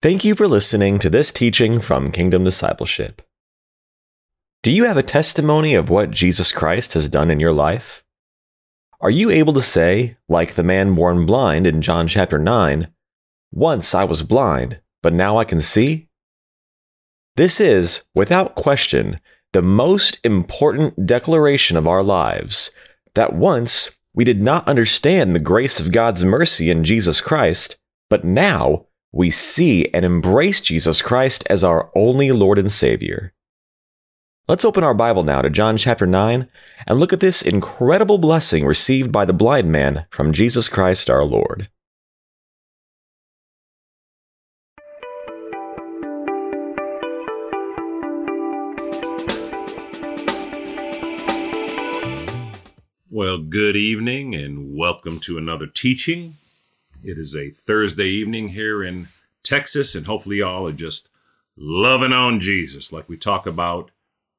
Thank you for listening to this teaching from Kingdom Discipleship. Do you have a testimony of what Jesus Christ has done in your life? Are you able to say, like the man born blind in John chapter 9, Once I was blind, but now I can see? This is, without question, the most important declaration of our lives that once we did not understand the grace of God's mercy in Jesus Christ, but now we see and embrace Jesus Christ as our only Lord and Savior. Let's open our Bible now to John chapter 9 and look at this incredible blessing received by the blind man from Jesus Christ our Lord. Well, good evening and welcome to another teaching it is a Thursday evening here in Texas, and hopefully, y'all are just loving on Jesus like we talk about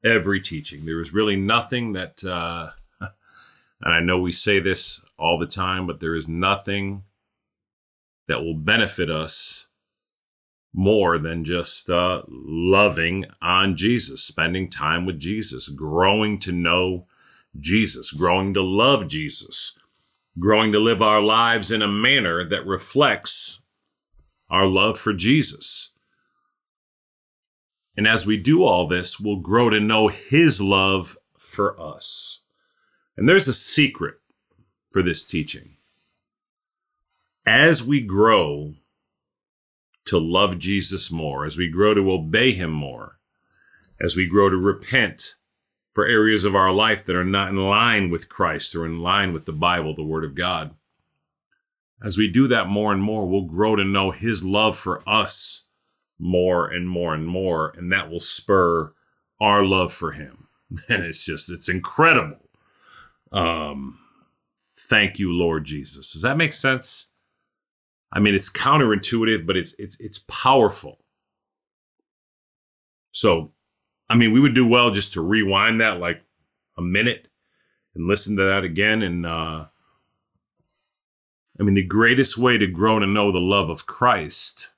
every teaching. There is really nothing that, uh, and I know we say this all the time, but there is nothing that will benefit us more than just uh, loving on Jesus, spending time with Jesus, growing to know Jesus, growing to love Jesus growing to live our lives in a manner that reflects our love for Jesus. And as we do all this, we'll grow to know His love for us. And there's a secret for this teaching. As we grow to love Jesus more, as we grow to obey Him more, as we grow to repent for areas of our life that are not in line with Christ or in line with the Bible, the Word of God. As we do that more and more, we'll grow to know His love for us more and more and more, and that will spur our love for Him. And it's just, it's incredible. Um, thank you, Lord Jesus. Does that make sense? I mean, it's counterintuitive, but it's it's it's powerful. So I mean, we would do well just to rewind that like a minute and listen to that again. And uh, I mean, the greatest way to grow to know the love of Christ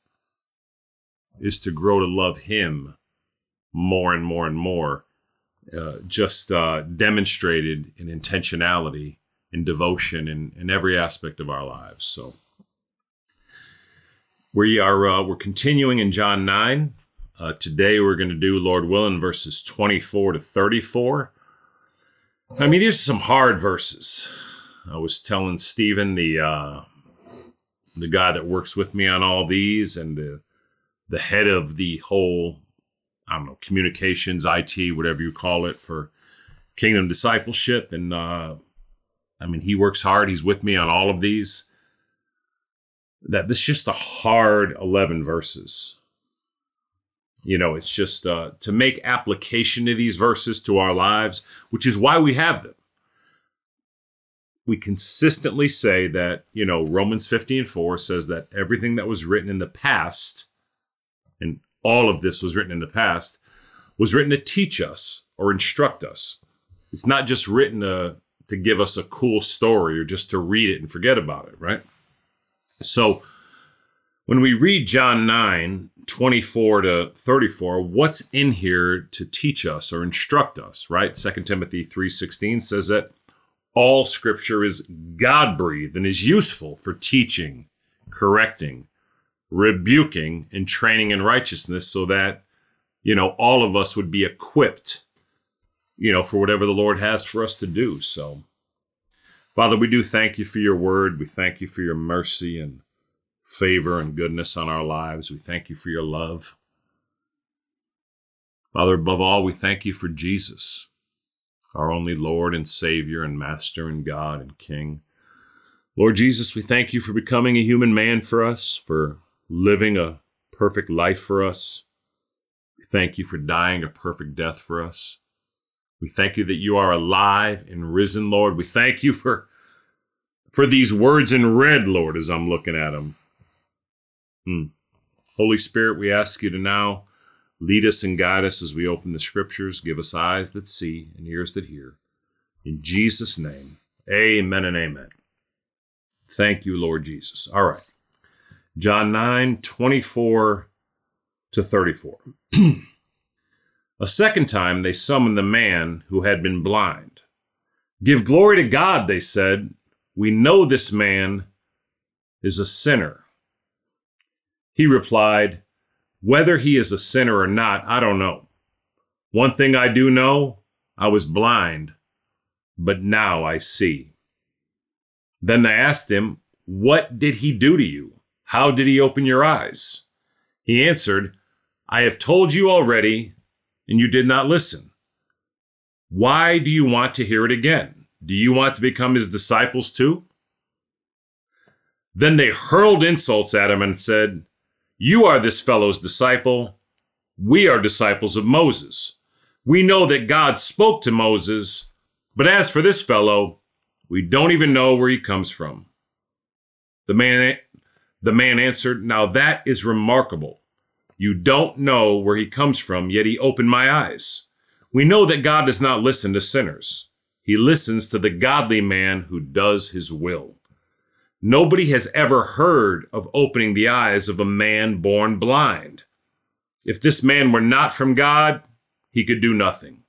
is to grow to love Him more and more and more. Uh, just uh, demonstrated in intentionality, and devotion, in, in every aspect of our lives. So we are uh, we're continuing in John nine. Uh, today we're going to do, Lord willing, verses 24 to 34. I mean, these are some hard verses. I was telling Stephen, the uh, the guy that works with me on all these, and the the head of the whole, I don't know, communications, IT, whatever you call it, for Kingdom Discipleship, and uh, I mean, he works hard. He's with me on all of these. That this is just a hard 11 verses you know, it's just uh, to make application of these verses to our lives, which is why we have them. We consistently say that, you know, Romans 50 and 4 says that everything that was written in the past, and all of this was written in the past, was written to teach us or instruct us. It's not just written to, to give us a cool story or just to read it and forget about it, right? So, when we read John 9, 24 to 34, what's in here to teach us or instruct us, right? 2 Timothy 3:16 says that all scripture is God-breathed and is useful for teaching, correcting, rebuking, and training in righteousness so that you know all of us would be equipped you know for whatever the Lord has for us to do. So Father, we do thank you for your word. We thank you for your mercy and favor and goodness on our lives. We thank you for your love. Father, above all, we thank you for Jesus, our only Lord and Savior and Master and God and King. Lord Jesus, we thank you for becoming a human man for us, for living a perfect life for us. We thank you for dying a perfect death for us. We thank you that you are alive and risen, Lord. We thank you for for these words in red, Lord, as I'm looking at them. Hmm. Holy Spirit, we ask you to now lead us and guide us as we open the scriptures. Give us eyes that see and ears that hear. In Jesus' name, amen and amen. Thank you, Lord Jesus. All right. John 9, 24 to 34. a second time they summoned the man who had been blind. Give glory to God, they said. We know this man is a sinner. He replied, Whether he is a sinner or not, I don't know. One thing I do know I was blind, but now I see. Then they asked him, What did he do to you? How did he open your eyes? He answered, I have told you already, and you did not listen. Why do you want to hear it again? Do you want to become his disciples too? Then they hurled insults at him and said, You are this fellow's disciple. We are disciples of Moses. We know that God spoke to Moses, but as for this fellow, we don't even know where he comes from. The man, the man answered, Now that is remarkable. You don't know where he comes from, yet he opened my eyes. We know that God does not listen to sinners. He listens to the godly man who does his will. Nobody has ever heard of opening the eyes of a man born blind. If this man were not from God, he could do nothing.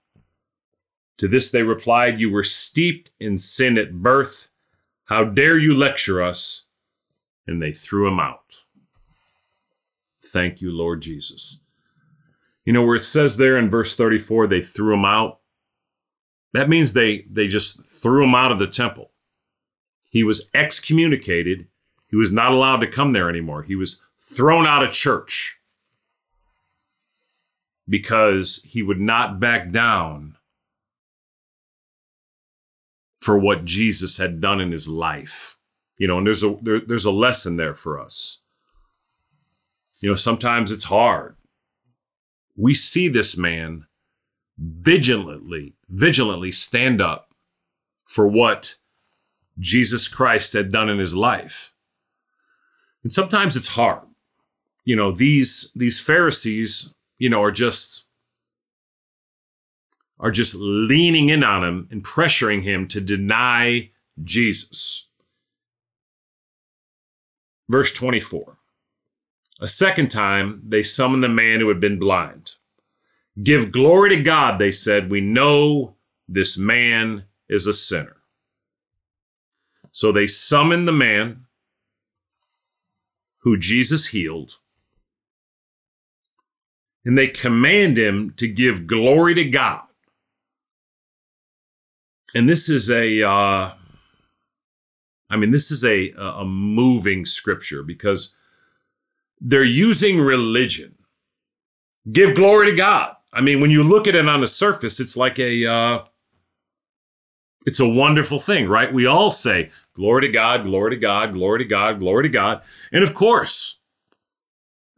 To this they replied, You were steeped in sin at birth. How dare you lecture us? And they threw him out. Thank you, Lord Jesus. You know, where it says there in verse 34, they threw him out, that means they, they just threw him out of the temple. He was excommunicated. He was not allowed to come there anymore. He was thrown out of church because he would not back down for what Jesus had done in his life. You know, and there's a there, there's a lesson there for us. You know, sometimes it's hard. We see this man vigilantly, vigilantly stand up for what Jesus Christ had done in his life. And sometimes it's hard. You know, these these Pharisees, you know, are just are just leaning in on him and pressuring him to deny Jesus. Verse 24. A second time they summoned the man who had been blind. Give glory to God, they said. We know this man is a sinner. So they summon the man who Jesus healed, and they command him to give glory to God. And this is a, uh, I mean, this is a, a moving scripture because they're using religion. Give glory to God. I mean, when you look at it on the surface, it's like a, uh, it's a wonderful thing, right? We all say, glory to God, glory to God, glory to God, glory to God. And of course,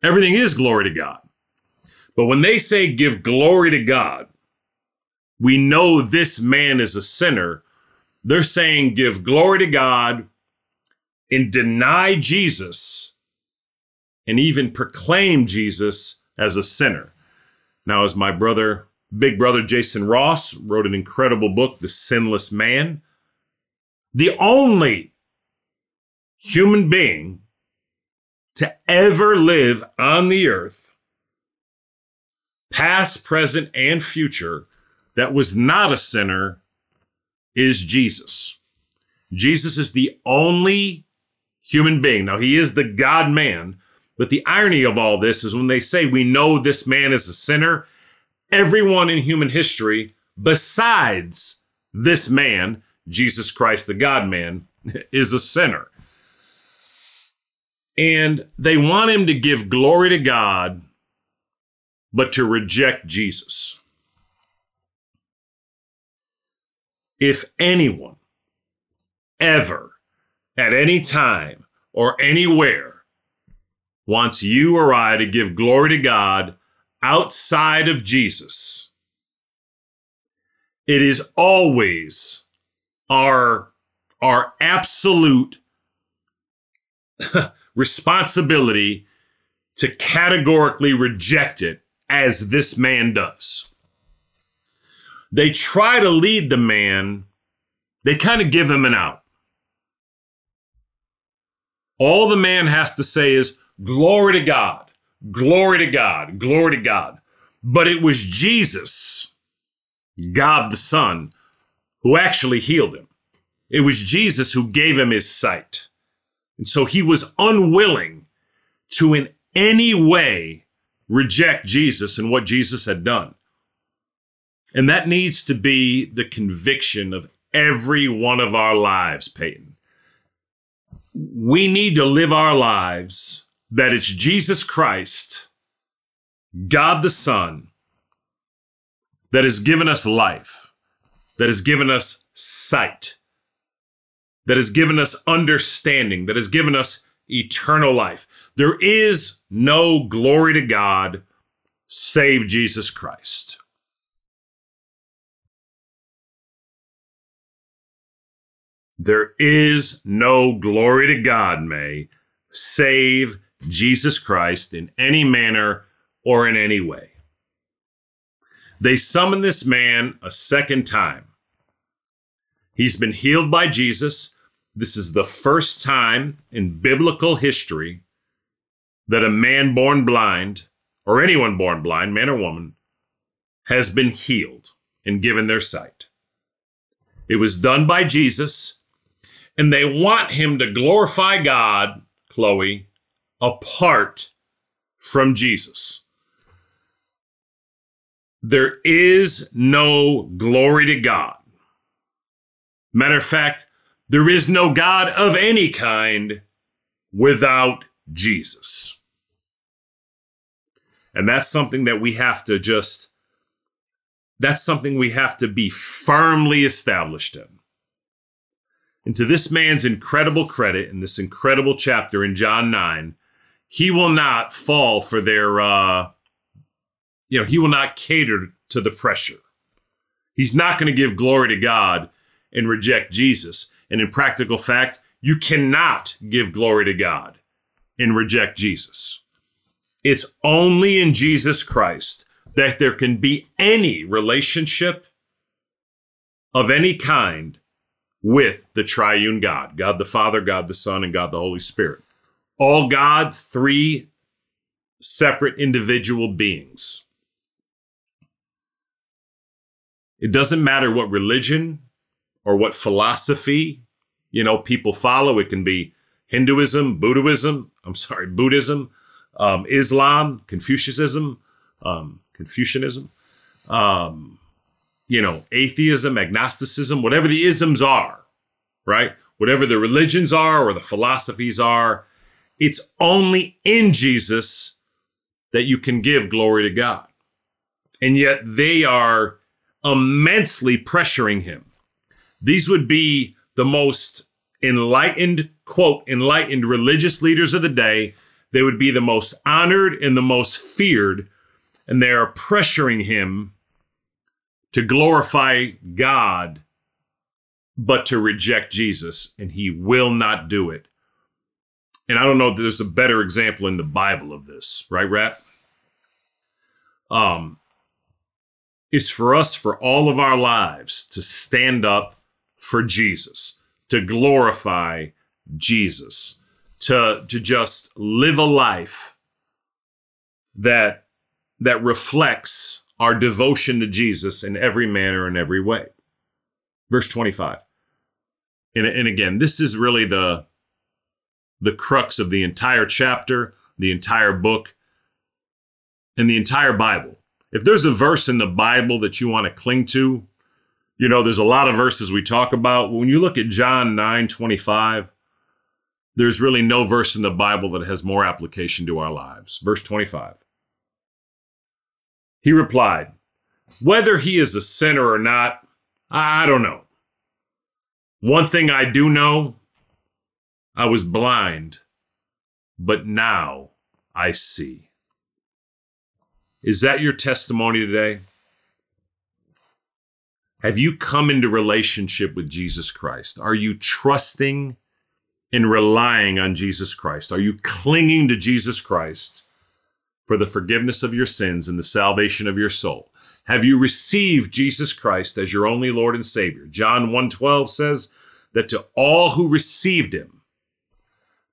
everything is glory to God. But when they say give glory to God, we know this man is a sinner. They're saying give glory to God and deny Jesus and even proclaim Jesus as a sinner. Now, as my brother Big brother Jason Ross wrote an incredible book, The Sinless Man. The only human being to ever live on the earth, past, present, and future, that was not a sinner is Jesus. Jesus is the only human being. Now, he is the God man, but the irony of all this is when they say we know this man is a sinner, everyone in human history besides this man, Jesus Christ, the God man, is a sinner. And they want him to give glory to God, but to reject Jesus. If anyone ever, at any time or anywhere, wants you or I to give glory to God outside of Jesus, it is always our, our absolute responsibility to categorically reject it as this man does. They try to lead the man, they kind of give him an out. All the man has to say is, Glory to God. Glory to God. Glory to God. But it was Jesus, God the Son, who actually healed him. It was Jesus who gave him his sight. And so he was unwilling to in any way reject Jesus and what Jesus had done. And that needs to be the conviction of every one of our lives, Peyton. We need to live our lives that it's Jesus Christ, God the Son, that has given us life, that has given us sight, that has given us understanding, that has given us eternal life. There is no glory to God save Jesus Christ. There is no glory to God, may save Jesus Christ in any manner or in any way. They summon this man a second time. He's been healed by Jesus. This is the first time in biblical history that a man born blind, or anyone born blind, man or woman, has been healed and given their sight. It was done by Jesus and they want him to glorify God, Chloe, apart from Jesus. There is no glory to God. Matter of fact, there is no God of any kind without Jesus. And that's something that we have to just, that's something we have to be firmly established in. And to this man's incredible credit in this incredible chapter in John 9, he will not fall for their, uh, you know, he will not cater to the pressure. He's not going to give glory to God and reject Jesus. And in practical fact, you cannot give glory to God and reject Jesus. It's only in Jesus Christ that there can be any relationship of any kind with the triune God God the Father, God the Son, and God the Holy Spirit. All God, three separate individual beings. It doesn't matter what religion or what philosophy, you know, people follow. It can be Hinduism, Buddhism, I'm sorry, Buddhism, um, Islam, Confucianism, um, Confucianism, um, you know, atheism, agnosticism, whatever the isms are, right? Whatever the religions are or the philosophies are, it's only in Jesus that you can give glory to God. And yet they are immensely pressuring him. These would be the most enlightened, quote, enlightened religious leaders of the day. They would be the most honored and the most feared. And they are pressuring him to glorify God, but to reject Jesus, and he will not do it. And I don't know if there's a better example in the Bible of this, right, Rat? Um, it's for us for all of our lives to stand up for Jesus, to glorify Jesus, to, to just live a life that that reflects our devotion to Jesus in every manner and every way. Verse 25. And, and again, this is really the, the crux of the entire chapter, the entire book, and the entire Bible. If there's a verse in the Bible that you want to cling to, you know, there's a lot of verses we talk about. When you look at John 9 25, there's really no verse in the Bible that has more application to our lives. Verse 25. He replied, Whether he is a sinner or not, I don't know. One thing I do know I was blind, but now I see. Is that your testimony today? Have you come into relationship with Jesus Christ? Are you trusting and relying on Jesus Christ? Are you clinging to Jesus Christ for the forgiveness of your sins and the salvation of your soul? Have you received Jesus Christ as your only Lord and Savior? John 1:12 says that to all who received him,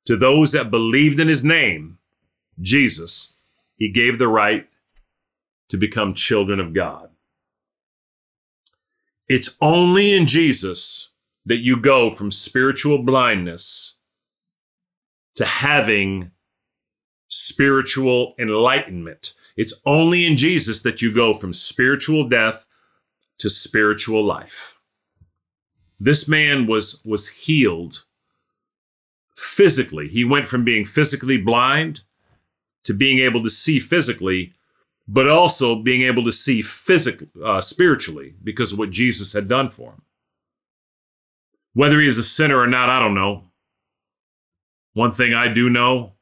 to those that believed in his name, Jesus, he gave the right to become children of God. It's only in Jesus that you go from spiritual blindness to having spiritual enlightenment. It's only in Jesus that you go from spiritual death to spiritual life. This man was, was healed physically. He went from being physically blind to being able to see physically, but also being able to see physically, uh, spiritually because of what Jesus had done for him. Whether he is a sinner or not, I don't know. One thing I do know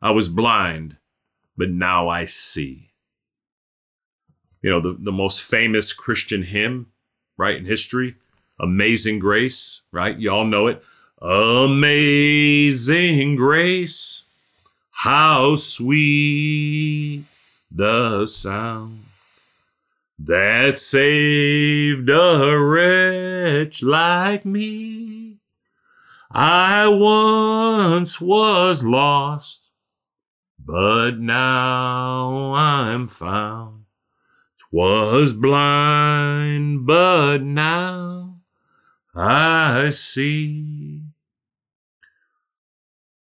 I was blind, but now I see. You know, the, the most famous Christian hymn, right, in history, Amazing Grace, right? Y'all know it. Amazing Grace, how sweet the sound that saved a wretch like me. I once was lost, but now I'm found. 'Twas blind, but now I see.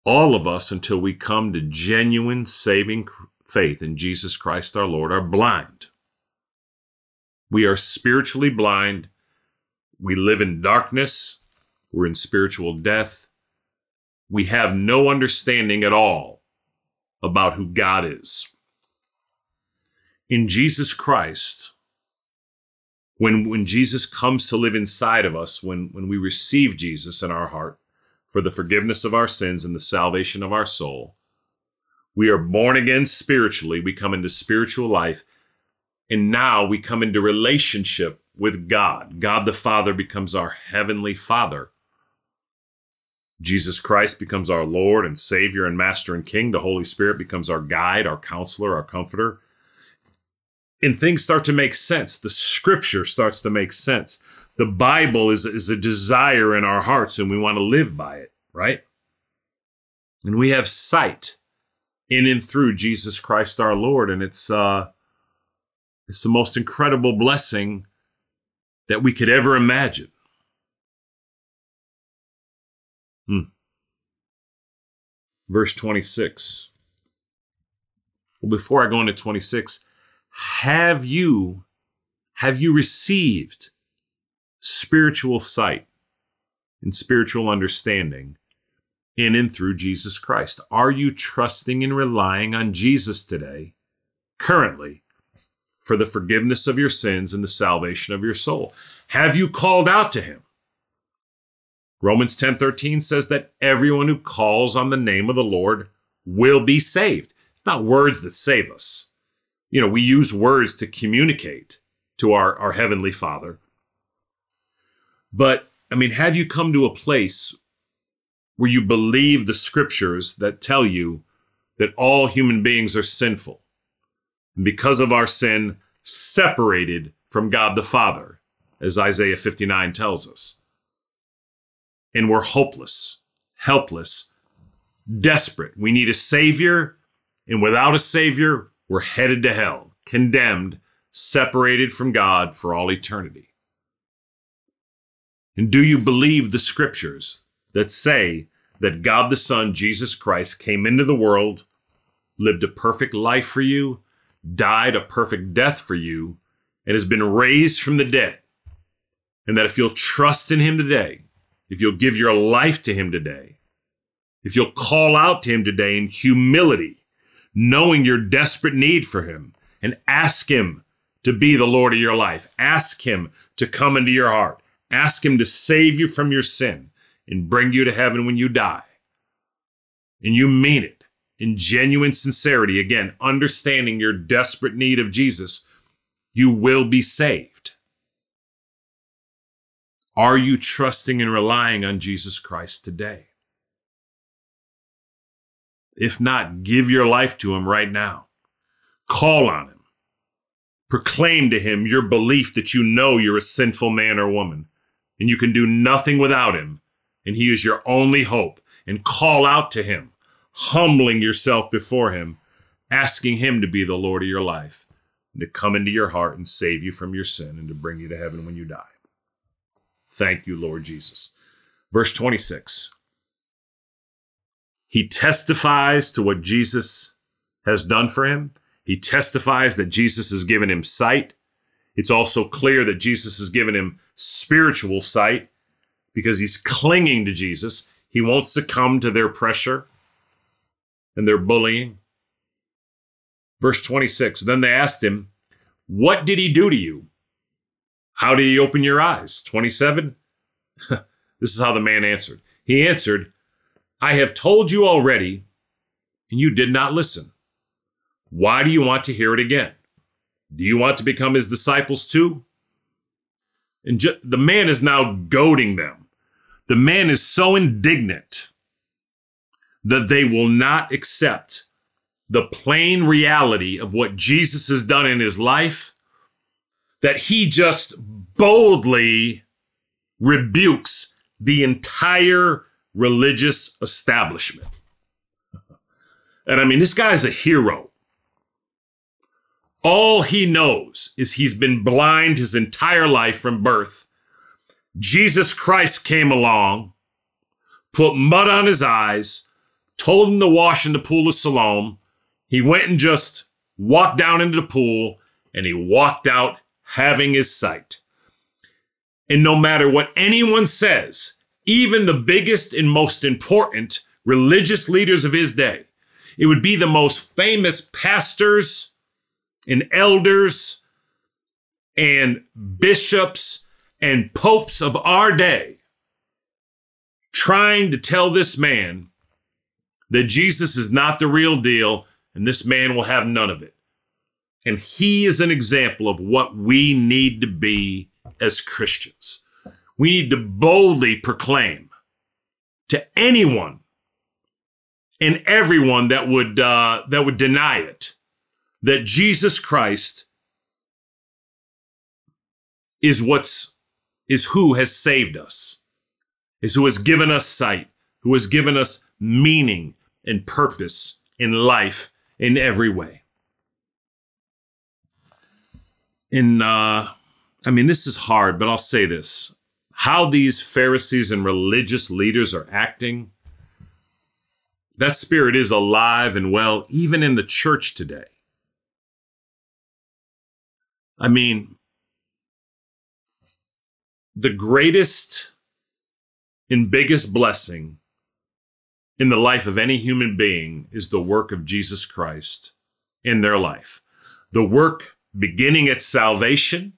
All of us, until we come to genuine saving faith in Jesus Christ our Lord, are blind. We are spiritually blind. We live in darkness. We're in spiritual death. We have no understanding at all about who God is. In Jesus Christ, when, when Jesus comes to live inside of us, when, when we receive Jesus in our heart for the forgiveness of our sins and the salvation of our soul, we are born again spiritually. We come into spiritual life. And now we come into relationship with God. God the Father becomes our heavenly Father. Jesus Christ becomes our Lord and Savior and Master and King. The Holy Spirit becomes our guide, our counselor, our comforter. And things start to make sense. The scripture starts to make sense. The Bible is, is a desire in our hearts and we want to live by it, right? And we have sight in and through Jesus Christ our Lord. And it's uh it's the most incredible blessing that we could ever imagine. Hmm. Verse 26. Well, before I go into 26, have you have you received spiritual sight and spiritual understanding in and through Jesus Christ? Are you trusting and relying on Jesus today, currently, for the forgiveness of your sins and the salvation of your soul? Have you called out to him? Romans 10:13 says that everyone who calls on the name of the Lord will be saved. It's not words that save us. You know, we use words to communicate to our, our heavenly Father. But I mean, have you come to a place where you believe the scriptures that tell you that all human beings are sinful? And because of our sin, separated from God the Father, as Isaiah 59 tells us and we're hopeless, helpless, desperate. We need a Savior, and without a Savior, we're headed to hell, condemned, separated from God for all eternity. And do you believe the scriptures that say that God the Son, Jesus Christ, came into the world, lived a perfect life for you, died a perfect death for you, and has been raised from the dead? And that if you'll trust in Him today, if you'll give your life to Him today, if you'll call out to Him today in humility, knowing your desperate need for Him, and ask Him to be the Lord of your life, ask Him to come into your heart, ask Him to save you from your sin and bring you to heaven when you die, and you mean it in genuine sincerity, again, understanding your desperate need of Jesus, you will be saved. Are you trusting and relying on Jesus Christ today? If not, give your life to Him right now. Call on Him. Proclaim to Him your belief that you know you're a sinful man or woman and you can do nothing without Him, and He is your only hope. And call out to Him, humbling yourself before Him, asking Him to be the Lord of your life and to come into your heart and save you from your sin and to bring you to heaven when you die. Thank you, Lord Jesus. Verse 26 He testifies to what Jesus has done for him. He testifies that Jesus has given him sight. It's also clear that Jesus has given him spiritual sight because he's clinging to Jesus. He won't succumb to their pressure and their bullying. Verse 26 Then they asked him, What did he do to you? How did he open your eyes? 27. this is how the man answered. He answered, I have told you already, and you did not listen. Why do you want to hear it again? Do you want to become his disciples too? And ju- the man is now goading them. The man is so indignant that they will not accept the plain reality of what Jesus has done in his life that he just boldly rebukes the entire religious establishment. And I mean, this guy's a hero. All he knows is he's been blind his entire life from birth. Jesus Christ came along, put mud on his eyes, told him to wash in the pool of Siloam. He went and just walked down into the pool and he walked out having his sight. And no matter what anyone says, even the biggest and most important religious leaders of his day, it would be the most famous pastors and elders and bishops and popes of our day trying to tell this man that Jesus is not the real deal and this man will have none of it. And he is an example of what we need to be as Christians. We need to boldly proclaim to anyone and everyone that would uh, that would deny it that Jesus Christ is what's is who has saved us, is who has given us sight, who has given us meaning and purpose in life in every way. In uh I mean this is hard, but I'll say this. How these Pharisees and religious leaders are acting, that spirit is alive and well even in the church today. I mean, the greatest and biggest blessing in the life of any human being is the work of Jesus Christ in their life. The work beginning at salvation,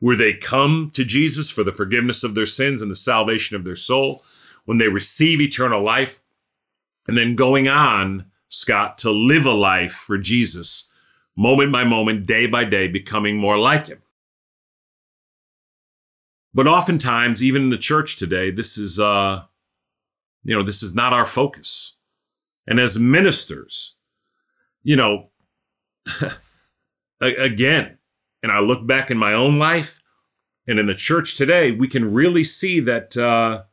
where they come to Jesus for the forgiveness of their sins and the salvation of their soul, when they receive eternal life, and then going on, Scott, to live a life for Jesus moment by moment, day by day, becoming more like him. But oftentimes, even in the church today, this is, uh, you know, this is not our focus. And as ministers, you know, again, and I look back in my own life and in the church today, we can really see that uh,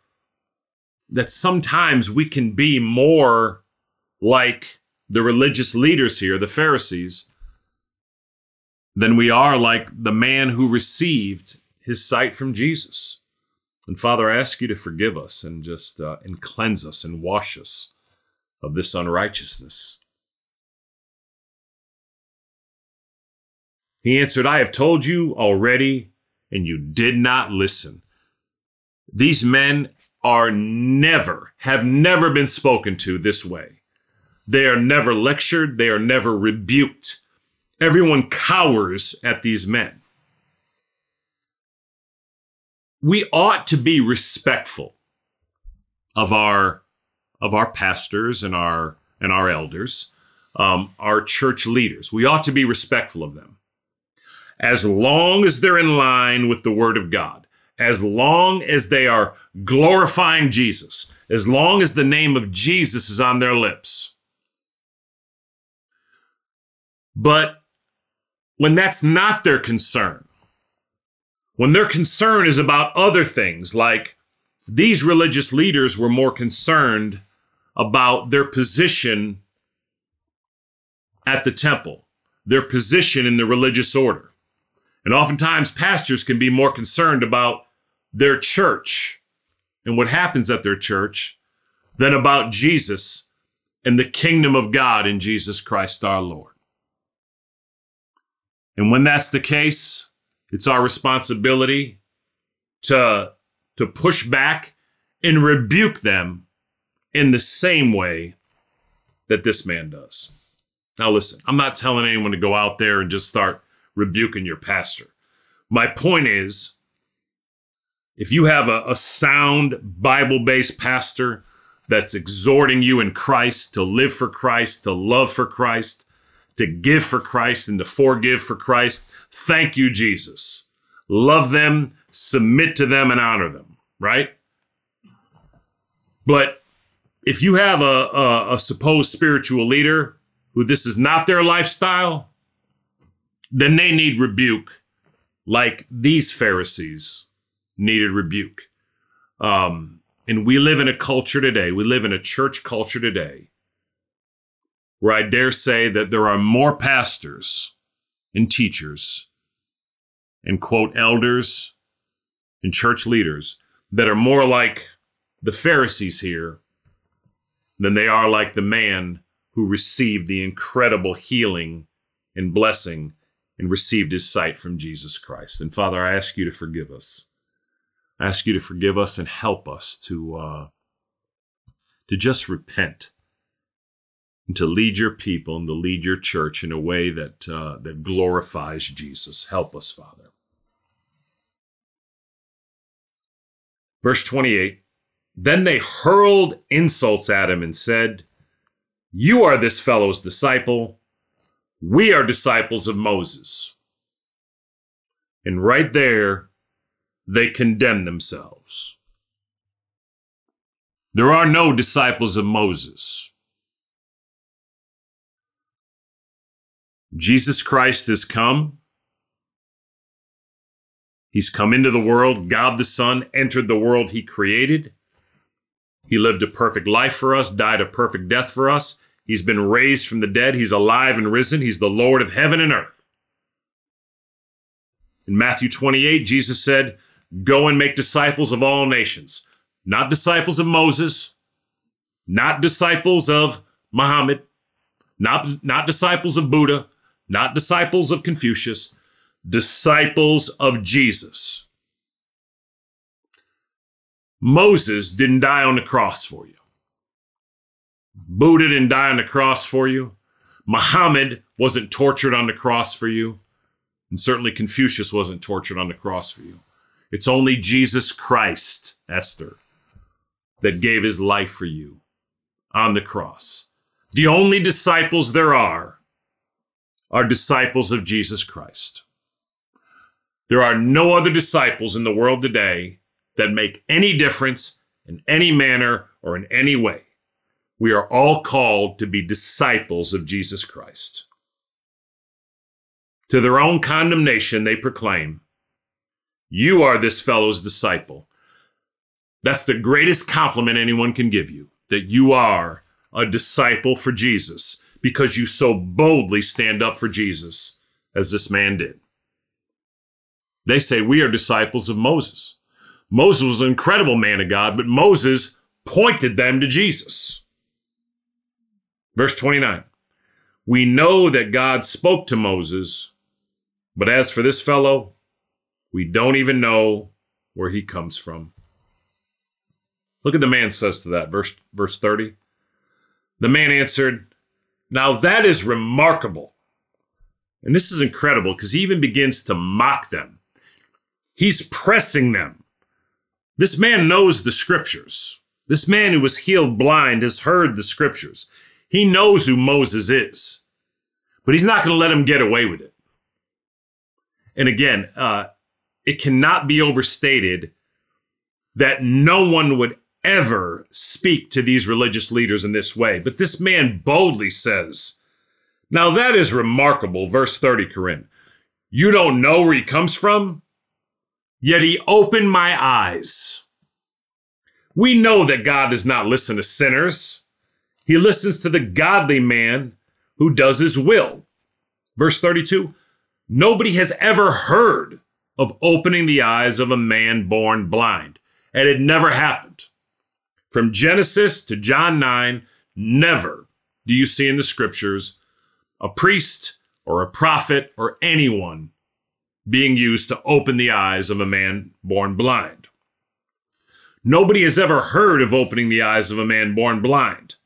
that sometimes we can be more like the religious leaders here, the Pharisees, than we are like the man who received his sight from Jesus. And Father, I ask you to forgive us and just uh, and cleanse us and wash us of this unrighteousness. He answered, I have told you already, and you did not listen. These men are never, have never been spoken to this way. They are never lectured, they are never rebuked. Everyone cowers at these men. We ought to be respectful of our of our pastors and our and our elders, um, our church leaders. We ought to be respectful of them, as long as they're in line with the Word of God, as long as they are glorifying Jesus, as long as the name of Jesus is on their lips. But when that's not their concern, when their concern is about other things, like these religious leaders were more concerned about their position at the temple, their position in the religious order. And oftentimes, pastors can be more concerned about their church and what happens at their church than about Jesus and the kingdom of God in Jesus Christ our Lord. And when that's the case, it's our responsibility to, to push back and rebuke them in the same way that this man does. Now, listen, I'm not telling anyone to go out there and just start rebuking your pastor. My point is if you have a, a sound Bible based pastor that's exhorting you in Christ to live for Christ, to love for Christ, to give for Christ, and to forgive for Christ, thank you, Jesus. Love them, submit to them, and honor them, right? But if you have a, a, a supposed spiritual leader who this is not their lifestyle, then they need rebuke like these Pharisees needed rebuke. Um, and we live in a culture today, we live in a church culture today, where I dare say that there are more pastors and teachers and quote elders and church leaders that are more like the Pharisees here than they are like the man who received the incredible healing and blessing and received his sight from Jesus Christ. And Father, I ask you to forgive us. I ask you to forgive us and help us to uh, to just repent and to lead your people and to lead your church in a way that uh, that glorifies Jesus. Help us, Father. Verse 28 Then they hurled insults at him and said, You are this fellow's disciple. We are disciples of Moses. And right there, they condemn themselves. There are no disciples of Moses. Jesus Christ has come. He's come into the world. God the Son entered the world he created. He lived a perfect life for us, died a perfect death for us. He's been raised from the dead. He's alive and risen. He's the Lord of heaven and earth. In Matthew 28, Jesus said, Go and make disciples of all nations, not disciples of Moses, not disciples of Muhammad, not, not disciples of Buddha, not disciples of Confucius, disciples of Jesus. Moses didn't die on the cross for you. Buddha didn't die on the cross for you. Muhammad wasn't tortured on the cross for you. And certainly Confucius wasn't tortured on the cross for you. It's only Jesus Christ, Esther, that gave his life for you on the cross. The only disciples there are are disciples of Jesus Christ. There are no other disciples in the world today that make any difference in any manner or in any way. We are all called to be disciples of Jesus Christ. To their own condemnation, they proclaim, you are this fellow's disciple. That's the greatest compliment anyone can give you that you are a disciple for Jesus because you so boldly stand up for Jesus as this man did. They say we are disciples of Moses. Moses was an incredible man of God, but Moses pointed them to Jesus. Verse 29 We know that God spoke to Moses, but as for this fellow, we don't even know where he comes from. Look at the man says to that, verse, verse 30. The man answered, Now that is remarkable. And this is incredible because he even begins to mock them. He's pressing them. This man knows the scriptures. This man who was healed blind has heard the scriptures. He knows who Moses is, but he's not going to let him get away with it. And again, uh, it cannot be overstated that no one would ever speak to these religious leaders in this way. But this man boldly says, Now that is remarkable. Verse 30, Corinne. You don't know where he comes from? Yet he opened my eyes. We know that God does not listen to sinners. He listens to the godly man who does his will. Verse 32 Nobody has ever heard of opening the eyes of a man born blind, and it never happened. From Genesis to John 9, never do you see in the scriptures a priest or a prophet or anyone being used to open the eyes of a man born blind. Nobody has ever heard of opening the eyes of a man born blind.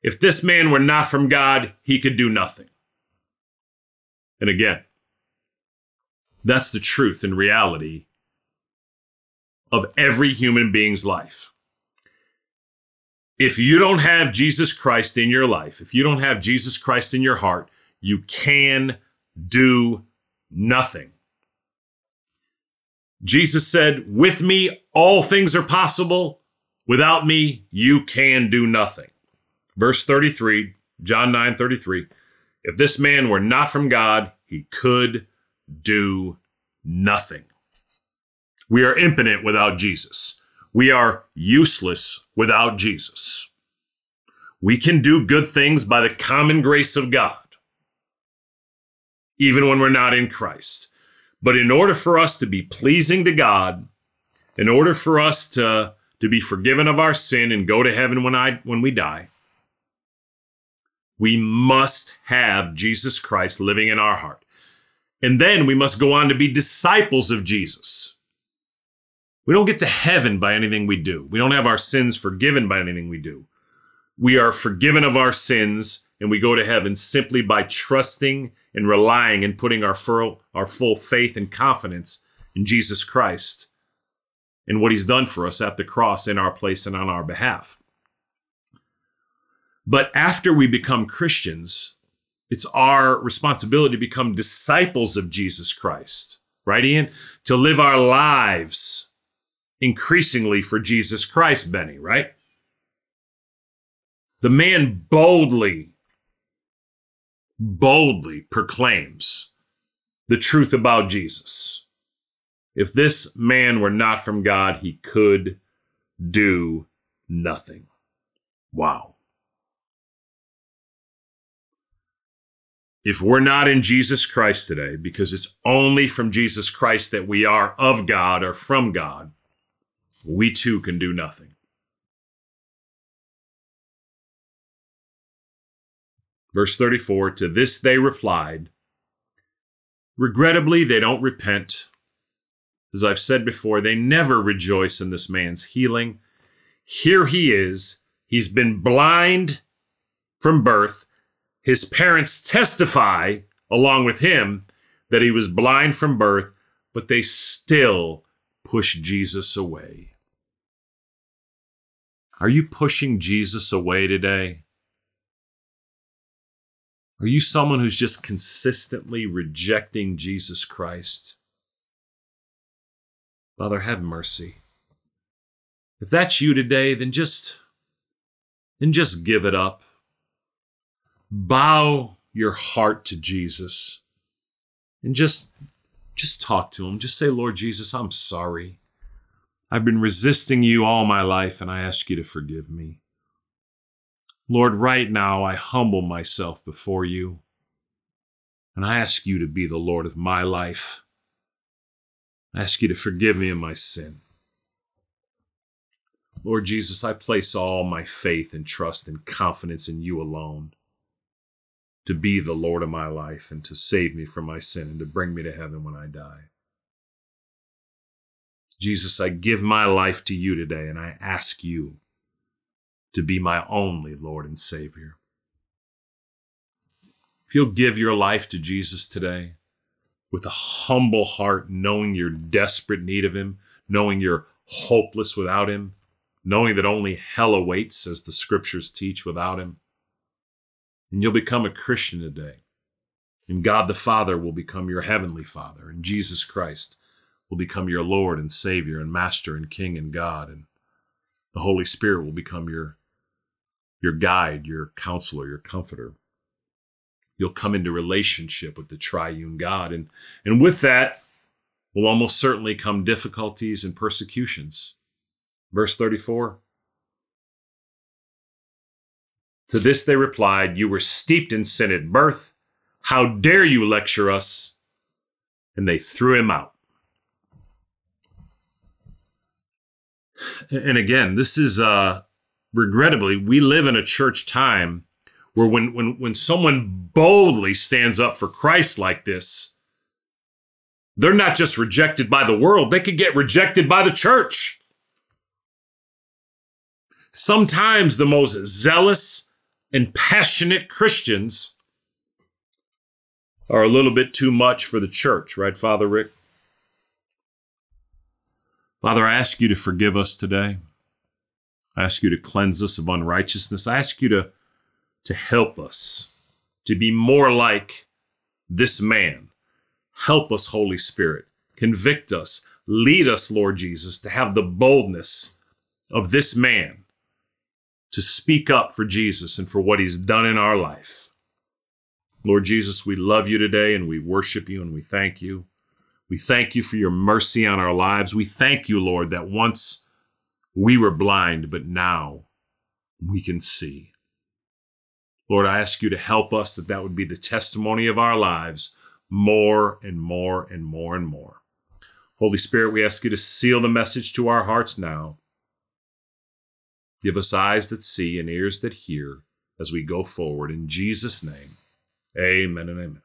If this man were not from God, he could do nothing. And again, that's the truth and reality of every human being's life. If you don't have Jesus Christ in your life, if you don't have Jesus Christ in your heart, you can do nothing. Jesus said, With me, all things are possible. Without me, you can do nothing. Verse 33, John 9 33. If this man were not from God, he could do nothing. We are impotent without Jesus. We are useless without Jesus. We can do good things by the common grace of God, even when we're not in Christ. But in order for us to be pleasing to God, in order for us to, to be forgiven of our sin and go to heaven when, I, when we die, we must have Jesus Christ living in our heart. And then we must go on to be disciples of Jesus. We don't get to heaven by anything we do. We don't have our sins forgiven by anything we do. We are forgiven of our sins and we go to heaven simply by trusting and relying and putting our full, our full faith and confidence in Jesus Christ and what he's done for us at the cross in our place and on our behalf. But after we become Christians, it's our responsibility to become disciples of Jesus Christ, right, Ian? To live our lives increasingly for Jesus Christ, Benny, right? The man boldly, boldly proclaims the truth about Jesus. If this man were not from God, he could do nothing. Wow. if we're not in Jesus Christ today, because it's only from Jesus Christ that we are of God or from God, we too can do nothing. Verse 34 To this they replied, Regrettably, they don't repent. As I've said before, they never rejoice in this man's healing. Here he is. He's been blind from birth his parents testify, along with him, that he was blind from birth, but they still push Jesus away. Are you pushing Jesus away today? Are you someone who's just consistently rejecting Jesus Christ? Father, have mercy. If that's you today, then just then just give it up bow your heart to Jesus and just just talk to him. Just say, "Lord Jesus, I'm sorry. I've been resisting you all my life and I ask you to forgive me." Lord, right now I humble myself before you and I ask you to be the Lord of my life. I ask you to forgive me of my sin. Lord Jesus, I place all my faith and trust and confidence in you alone to be the Lord of my life and to save me from my sin and to bring me to heaven when I die. Jesus, I give my life to you today and I ask you to be my only Lord and Savior. If you'll give your life to Jesus today with a humble heart, knowing your desperate need of Him, knowing you're hopeless without Him, knowing that only hell awaits, as the scriptures teach, without Him, and you'll become a Christian today. And God the Father will become your heavenly Father, and Jesus Christ will become your Lord and Savior and Master and King and God, and the Holy Spirit will become your, your guide, your counselor, your comforter. You'll come into relationship with the triune God, and, and with that will almost certainly come difficulties and persecutions. Verse 34 To this they replied, You were steeped in sin at birth. How dare you lecture us? And they threw him out. And again, this is uh, regrettably, we live in a church time where when, when, when someone boldly stands up for Christ like this, they're not just rejected by the world, they could get rejected by the church. Sometimes the most zealous and passionate Christians are a little bit too much for the church, right, Father Rick? Father, I ask you to forgive us today. I ask you to cleanse us of unrighteousness. I ask you to, to help us to be more like this man. Help us, Holy Spirit. Convict us. Lead us, Lord Jesus, to have the boldness of this man to speak up for Jesus and for what he's done in our life. Lord Jesus, we love you today and we worship you and we thank you. We thank you for your mercy on our lives. We thank you, Lord, that once we were blind, but now we can see. Lord, I ask you to help us that that would be the testimony of our lives more and more and more and more. Holy Spirit, we ask you to seal the message to our hearts now. Give us eyes that see and ears that hear as we go forward. In Jesus' name, amen and amen.